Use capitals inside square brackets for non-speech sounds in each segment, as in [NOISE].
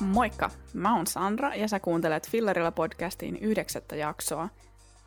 Moikka! Mä oon Sandra ja sä kuuntelet Fillerillä podcastin yhdeksättä jaksoa.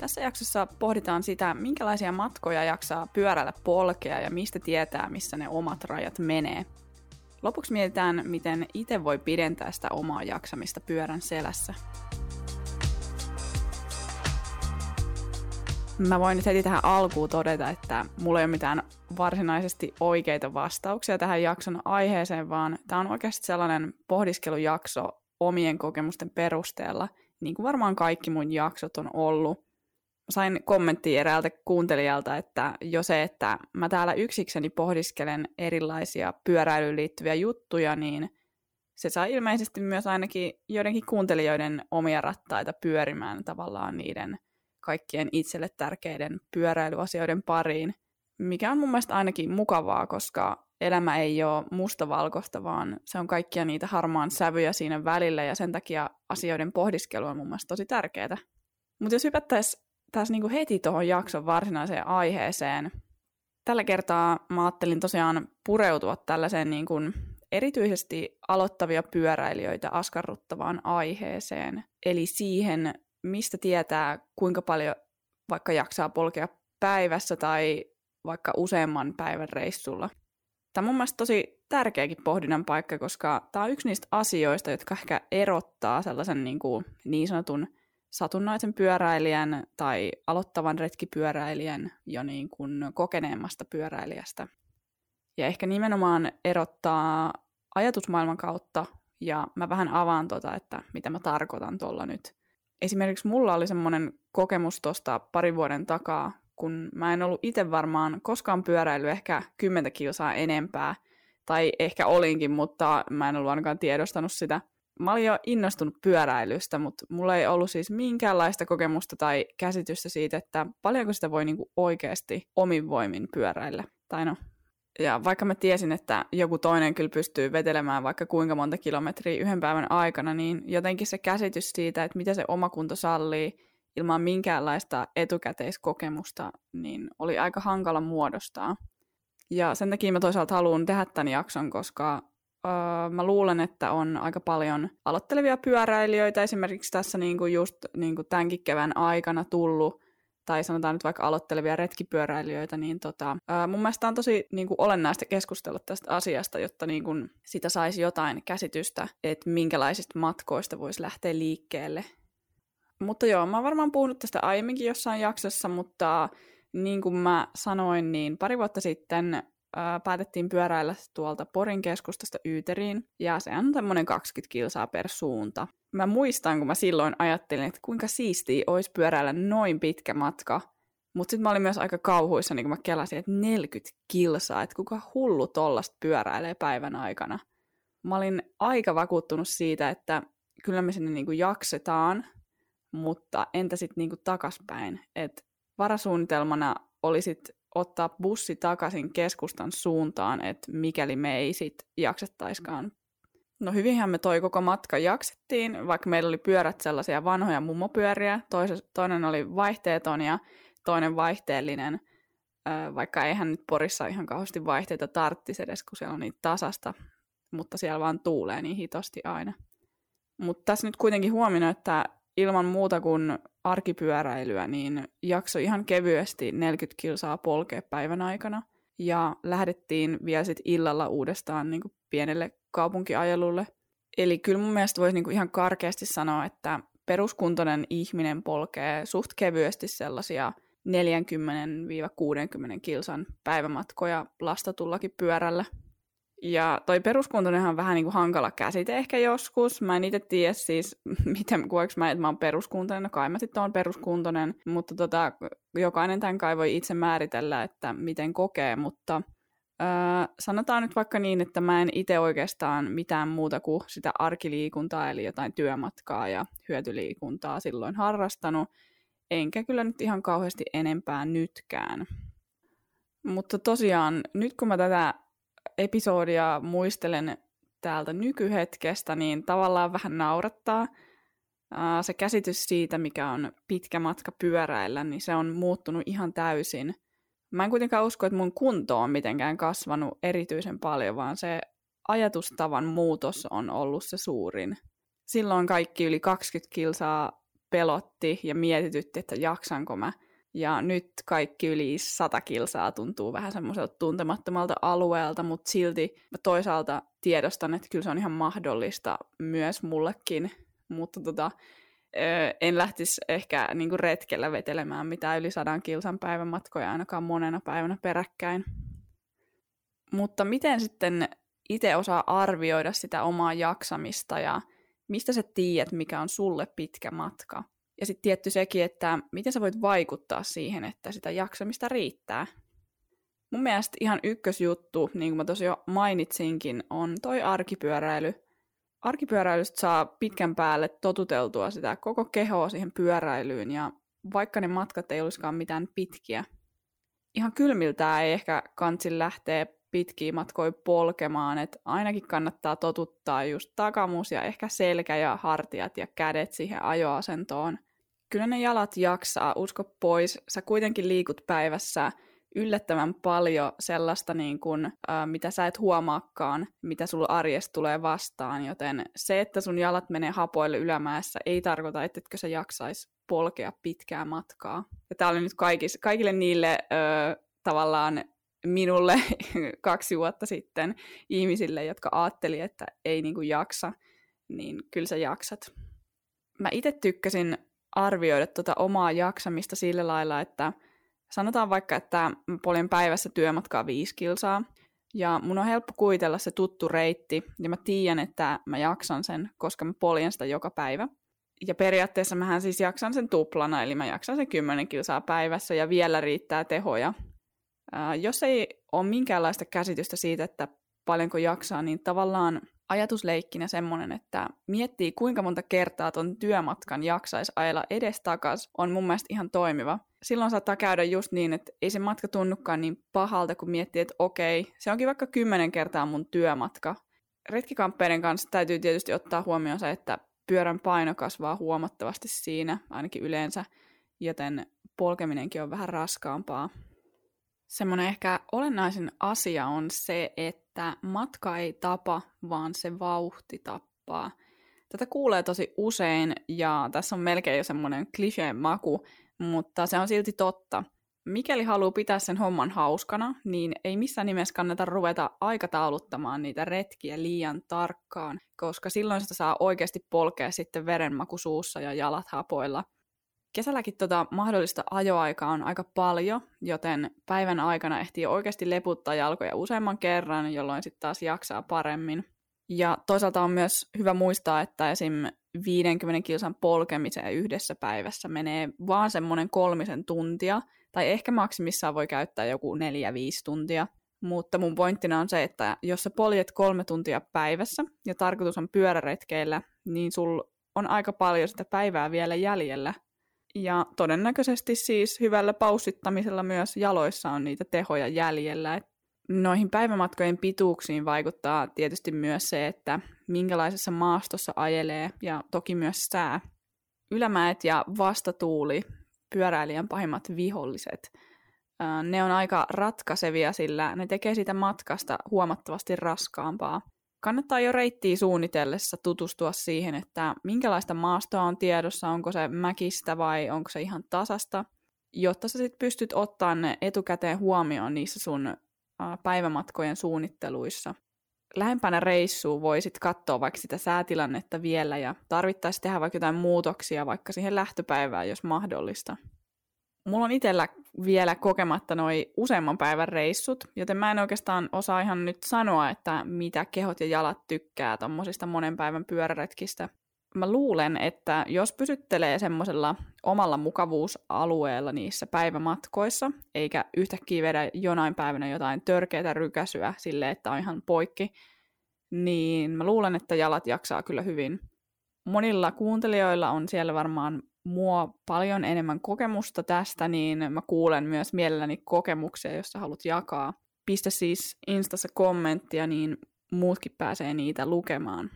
Tässä jaksossa pohditaan sitä, minkälaisia matkoja jaksaa pyörällä polkea ja mistä tietää, missä ne omat rajat menee. Lopuksi mietitään, miten itse voi pidentää sitä omaa jaksamista pyörän selässä. Mä voin nyt heti tähän alkuun todeta, että mulla ei ole mitään varsinaisesti oikeita vastauksia tähän jakson aiheeseen, vaan tämä on oikeasti sellainen pohdiskelujakso omien kokemusten perusteella, niin kuin varmaan kaikki mun jaksot on ollut. Sain kommenttia eräältä kuuntelijalta, että jo se, että mä täällä yksikseni pohdiskelen erilaisia pyöräilyyn liittyviä juttuja, niin se saa ilmeisesti myös ainakin joidenkin kuuntelijoiden omia rattaita pyörimään tavallaan niiden – kaikkien itselle tärkeiden pyöräilyasioiden pariin, mikä on mun mielestä ainakin mukavaa, koska elämä ei ole mustavalkoista, vaan se on kaikkia niitä harmaan sävyjä siinä välillä ja sen takia asioiden pohdiskelu on mun mielestä tosi tärkeää. Mutta jos hypättäisiin tässä niinku heti tuohon jakson varsinaiseen aiheeseen, tällä kertaa mä ajattelin tosiaan pureutua tällaiseen niin kuin erityisesti aloittavia pyöräilijöitä askarruttavaan aiheeseen, eli siihen, mistä tietää, kuinka paljon vaikka jaksaa polkea päivässä tai vaikka useamman päivän reissulla. Tämä on mun mielestä tosi tärkeäkin pohdinnan paikka, koska tämä on yksi niistä asioista, jotka ehkä erottaa sellaisen niin, kuin niin sanotun satunnaisen pyöräilijän tai aloittavan retkipyöräilijän jo niin kuin kokeneemmasta pyöräilijästä. Ja ehkä nimenomaan erottaa ajatusmaailman kautta, ja mä vähän avaan tota, että mitä mä tarkoitan tuolla nyt – esimerkiksi mulla oli semmoinen kokemus tuosta parin vuoden takaa, kun mä en ollut itse varmaan koskaan pyöräily ehkä 10 kilsaa enempää, tai ehkä olinkin, mutta mä en ollut ainakaan tiedostanut sitä. Mä olin jo innostunut pyöräilystä, mutta mulla ei ollut siis minkäänlaista kokemusta tai käsitystä siitä, että paljonko sitä voi niinku oikeasti omin voimin pyöräillä. Tai no, ja vaikka mä tiesin, että joku toinen kyllä pystyy vetelemään vaikka kuinka monta kilometriä yhden päivän aikana, niin jotenkin se käsitys siitä, että mitä se oma kunto sallii ilman minkäänlaista etukäteiskokemusta, niin oli aika hankala muodostaa. Ja sen takia mä toisaalta haluan tehdä tämän jakson, koska öö, mä luulen, että on aika paljon aloittelevia pyöräilijöitä esimerkiksi tässä niinku just niinku tämänkin kevään aikana tullut, tai sanotaan nyt vaikka aloittelevia retkipyöräilijöitä, niin tota, ää, mun mielestä on tosi niin kuin olennaista keskustella tästä asiasta, jotta niin kuin, sitä saisi jotain käsitystä, että minkälaisista matkoista voisi lähteä liikkeelle. Mutta joo, mä oon varmaan puhunut tästä aiemminkin jossain jaksossa, mutta niin kuin mä sanoin, niin pari vuotta sitten ää, päätettiin pyöräillä tuolta Porin keskustasta Yyteriin, ja se on tämmöinen 20 kilsaa per suunta mä muistan, kun mä silloin ajattelin, että kuinka siistiä olisi pyöräillä noin pitkä matka. Mutta sitten mä olin myös aika kauhuissa, niin kun mä kelasin, että 40 kilsaa, että kuka hullu tollasta pyöräilee päivän aikana. Mä olin aika vakuuttunut siitä, että kyllä me sinne niinku jaksetaan, mutta entä sitten niinku takaspäin. Et varasuunnitelmana oli sit ottaa bussi takaisin keskustan suuntaan, että mikäli me ei sitten jaksettaiskaan No hyvinhän me toi koko matka jaksettiin, vaikka meillä oli pyörät sellaisia vanhoja mummopyöriä. Toinen oli vaihteeton ja toinen vaihteellinen, vaikka eihän nyt Porissa ihan kauheasti vaihteita tarttisi edes, kun siellä on niin tasasta, mutta siellä vaan tuulee niin hitosti aina. Mutta tässä nyt kuitenkin huomioon, että ilman muuta kuin arkipyöräilyä, niin jakso ihan kevyesti 40 kilsaa polkea päivän aikana. Ja lähdettiin vielä sitten illalla uudestaan niin kuin pienelle kaupunkiajelulle. Eli kyllä mun mielestä voisi niinku ihan karkeasti sanoa, että peruskuntoinen ihminen polkee suht kevyesti sellaisia 40-60 kilsan päivämatkoja lastatullakin pyörällä. Ja toi peruskuntoinenhan on vähän niin kuin hankala käsite ehkä joskus. Mä en itse tiedä siis, [LAUGHS] miten kuinka mä, että mä oon peruskuntoinen. No kai mä sitten oon peruskuntoinen, mutta tota, jokainen tämän kai voi itse määritellä, että miten kokee, mutta Öö, sanotaan nyt vaikka niin, että mä en itse oikeastaan mitään muuta kuin sitä arkiliikuntaa, eli jotain työmatkaa ja hyötyliikuntaa silloin harrastanut, enkä kyllä nyt ihan kauheasti enempää nytkään. Mutta tosiaan, nyt kun mä tätä episodia muistelen täältä nykyhetkestä, niin tavallaan vähän naurattaa. Se käsitys siitä, mikä on pitkä matka pyöräillä, niin se on muuttunut ihan täysin – Mä en kuitenkaan usko, että mun kunto on mitenkään kasvanut erityisen paljon, vaan se ajatustavan muutos on ollut se suurin. Silloin kaikki yli 20 kilsaa pelotti ja mietitytti, että jaksanko mä. Ja nyt kaikki yli 100 kilsaa tuntuu vähän semmoiselta tuntemattomalta alueelta, mutta silti mä toisaalta tiedostan, että kyllä se on ihan mahdollista myös mullekin. Mutta tota, en lähtisi ehkä niin retkellä vetelemään mitään yli sadan kilsan päivän matkoja ainakaan monena päivänä peräkkäin. Mutta miten sitten itse osaa arvioida sitä omaa jaksamista ja mistä sä tiedät, mikä on sulle pitkä matka? Ja sitten tietty sekin, että miten sä voit vaikuttaa siihen, että sitä jaksamista riittää. Mun mielestä ihan ykkösjuttu, niin kuin mä tosiaan jo mainitsinkin, on toi arkipyöräily. Arkipyöräilystä saa pitkän päälle totuteltua sitä koko kehoa siihen pyöräilyyn, ja vaikka ne matkat ei olisikaan mitään pitkiä. Ihan kylmiltään ei ehkä kansi lähteä pitkiä matkoja polkemaan, että ainakin kannattaa totuttaa just takamus ja ehkä selkä ja hartiat ja kädet siihen ajoasentoon. Kyllä ne jalat jaksaa, usko pois. Sä kuitenkin liikut päivässä yllättävän paljon sellaista, niin kuin, äh, mitä sä et huomaakaan, mitä sulla arjesta tulee vastaan, joten se, että sun jalat menee hapoille ylämäessä, ei tarkoita, että etkö sä jaksais polkea pitkää matkaa. Ja tää oli nyt kaikis, kaikille niille äh, tavallaan minulle [LAUGHS] kaksi vuotta sitten ihmisille, jotka ajatteli, että ei niin kuin jaksa, niin kyllä sä jaksat. Mä itse tykkäsin arvioida tuota omaa jaksamista sillä lailla, että sanotaan vaikka, että poljen päivässä työmatkaa viisi kilsaa, ja mun on helppo kuitella se tuttu reitti, ja mä tiedän, että mä jaksan sen, koska mä poljen sitä joka päivä. Ja periaatteessa mähän siis jaksan sen tuplana, eli mä jaksan sen 10 kilsaa päivässä, ja vielä riittää tehoja jos ei ole minkäänlaista käsitystä siitä, että paljonko jaksaa, niin tavallaan ajatusleikkinä semmoinen, että miettii kuinka monta kertaa ton työmatkan jaksaisi ajella edestakas, on mun mielestä ihan toimiva. Silloin saattaa käydä just niin, että ei se matka tunnukaan niin pahalta, kun miettii, että okei, se onkin vaikka kymmenen kertaa mun työmatka. Retkikamppeiden kanssa täytyy tietysti ottaa huomioon se, että pyörän paino kasvaa huomattavasti siinä, ainakin yleensä, joten polkeminenkin on vähän raskaampaa semmoinen ehkä olennaisin asia on se, että matka ei tapa, vaan se vauhti tappaa. Tätä kuulee tosi usein ja tässä on melkein jo semmoinen kliseen maku, mutta se on silti totta. Mikäli haluaa pitää sen homman hauskana, niin ei missään nimessä kannata ruveta aikatauluttamaan niitä retkiä liian tarkkaan, koska silloin sitä saa oikeasti polkea sitten verenmaku suussa ja jalat hapoilla – Kesälläkin tota mahdollista ajoaikaa on aika paljon, joten päivän aikana ehtii oikeasti leputtaa jalkoja useamman kerran, jolloin sitten taas jaksaa paremmin. Ja toisaalta on myös hyvä muistaa, että esim. 50 kilsan polkemiseen yhdessä päivässä menee vaan semmoinen kolmisen tuntia, tai ehkä maksimissaan voi käyttää joku neljä viisi tuntia. Mutta mun pointtina on se, että jos sä poljet kolme tuntia päivässä ja tarkoitus on pyöräretkeillä, niin sul on aika paljon sitä päivää vielä jäljellä, ja todennäköisesti siis hyvällä paussittamisella myös jaloissa on niitä tehoja jäljellä. Noihin päivämatkojen pituuksiin vaikuttaa tietysti myös se, että minkälaisessa maastossa ajelee ja toki myös sää. Ylämäet ja vastatuuli, pyöräilijän pahimmat viholliset, ne on aika ratkaisevia, sillä ne tekee siitä matkasta huomattavasti raskaampaa kannattaa jo reittiä suunnitellessa tutustua siihen, että minkälaista maastoa on tiedossa, onko se mäkistä vai onko se ihan tasasta, jotta sä sit pystyt ottaa ne etukäteen huomioon niissä sun päivämatkojen suunnitteluissa. Lähempänä reissuun voisit katsoa vaikka sitä säätilannetta vielä ja tarvittaisiin tehdä vaikka jotain muutoksia vaikka siihen lähtöpäivään, jos mahdollista. Mulla on itsellä vielä kokematta noi useamman päivän reissut, joten mä en oikeastaan osaa ihan nyt sanoa, että mitä kehot ja jalat tykkää tommosista monen päivän pyöräretkistä. Mä luulen, että jos pysyttelee semmoisella omalla mukavuusalueella niissä päivämatkoissa, eikä yhtäkkiä vedä jonain päivänä jotain törkeätä rykäsyä sille, että on ihan poikki, niin mä luulen, että jalat jaksaa kyllä hyvin. Monilla kuuntelijoilla on siellä varmaan mua paljon enemmän kokemusta tästä, niin mä kuulen myös mielelläni kokemuksia, jos sä haluat jakaa. Pistä siis Instassa kommenttia, niin muutkin pääsee niitä lukemaan.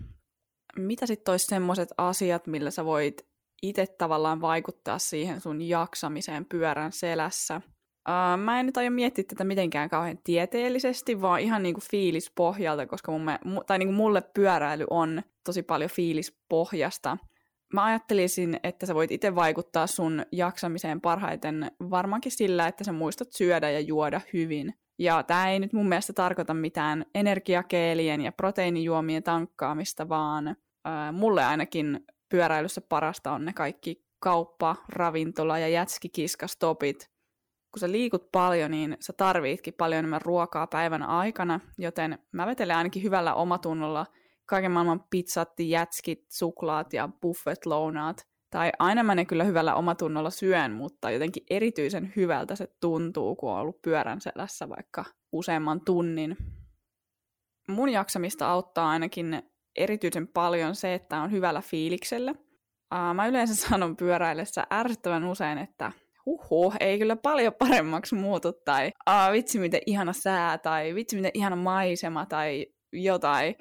Mitä sitten olisi semmoiset asiat, millä sä voit itse tavallaan vaikuttaa siihen sun jaksamiseen pyörän selässä? Uh, mä en nyt aio miettiä tätä mitenkään kauhean tieteellisesti, vaan ihan niinku fiilispohjalta, koska mun tai niinku mulle pyöräily on tosi paljon fiilispohjasta. Mä ajattelisin, että sä voit itse vaikuttaa sun jaksamiseen parhaiten varmaankin sillä, että sä muistat syödä ja juoda hyvin. Ja tämä ei nyt mun mielestä tarkoita mitään energiakeelien ja proteiinijuomien tankkaamista, vaan äh, mulle ainakin pyöräilyssä parasta on ne kaikki kauppa, ravintola ja jätskikiskastopit. Kun sä liikut paljon, niin sä tarvitkin paljon enemmän ruokaa päivän aikana, joten mä vetelen ainakin hyvällä omatunnolla kaiken maailman pizzat, jätskit, suklaat ja buffet-lounaat – tai aina mä ne kyllä hyvällä omatunnolla syön, mutta jotenkin erityisen hyvältä se tuntuu, kun on ollut pyörän selässä vaikka useamman tunnin. Mun jaksamista auttaa ainakin erityisen paljon se, että on hyvällä fiiliksellä. Mä yleensä [LAUGHS] sanon pyöräillessä ärsyttävän usein, että huhu, ei kyllä paljon paremmaksi muutu, tai vitsi miten ihana sää, tai vitsi miten ihana maisema, tai jotain.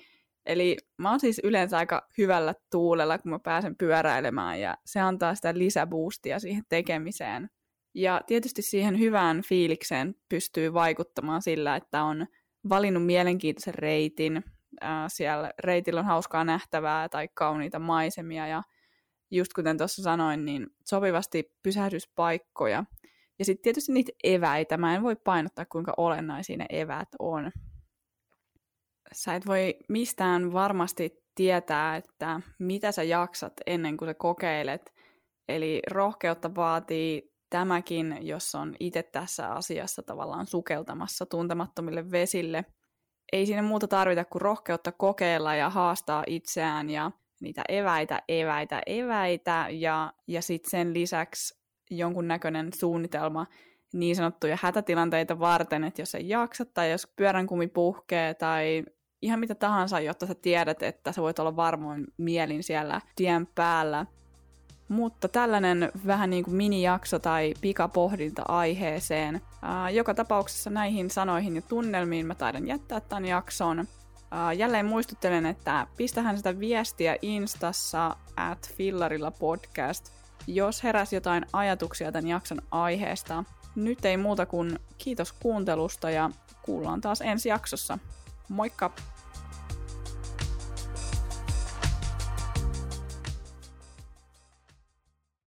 Eli mä oon siis yleensä aika hyvällä tuulella, kun mä pääsen pyöräilemään ja se antaa sitä lisäboostia siihen tekemiseen. Ja tietysti siihen hyvään fiilikseen pystyy vaikuttamaan sillä, että on valinnut mielenkiintoisen reitin. Siellä reitillä on hauskaa nähtävää tai kauniita maisemia ja just kuten tuossa sanoin, niin sopivasti pysähdyspaikkoja. Ja sitten tietysti niitä eväitä. Mä en voi painottaa, kuinka olennaisia ne eväät on sä et voi mistään varmasti tietää, että mitä sä jaksat ennen kuin sä kokeilet. Eli rohkeutta vaatii tämäkin, jos on itse tässä asiassa tavallaan sukeltamassa tuntemattomille vesille. Ei siinä muuta tarvita kuin rohkeutta kokeilla ja haastaa itseään ja niitä eväitä, eväitä, eväitä ja, ja sitten sen lisäksi jonkunnäköinen suunnitelma niin sanottuja hätätilanteita varten, että jos ei jaksa tai jos pyörän kumi puhkee tai ihan mitä tahansa, jotta sä tiedät, että sä voit olla varmoin mielin siellä tien päällä. Mutta tällainen vähän niin kuin minijakso tai pikapohdinta aiheeseen. Ää, joka tapauksessa näihin sanoihin ja tunnelmiin mä taidan jättää tämän jakson. Ää, jälleen muistuttelen, että pistähän sitä viestiä Instassa at fillarilla podcast, jos heräs jotain ajatuksia tämän jakson aiheesta. Nyt ei muuta kuin kiitos kuuntelusta ja kuullaan taas ensi jaksossa. Moikka!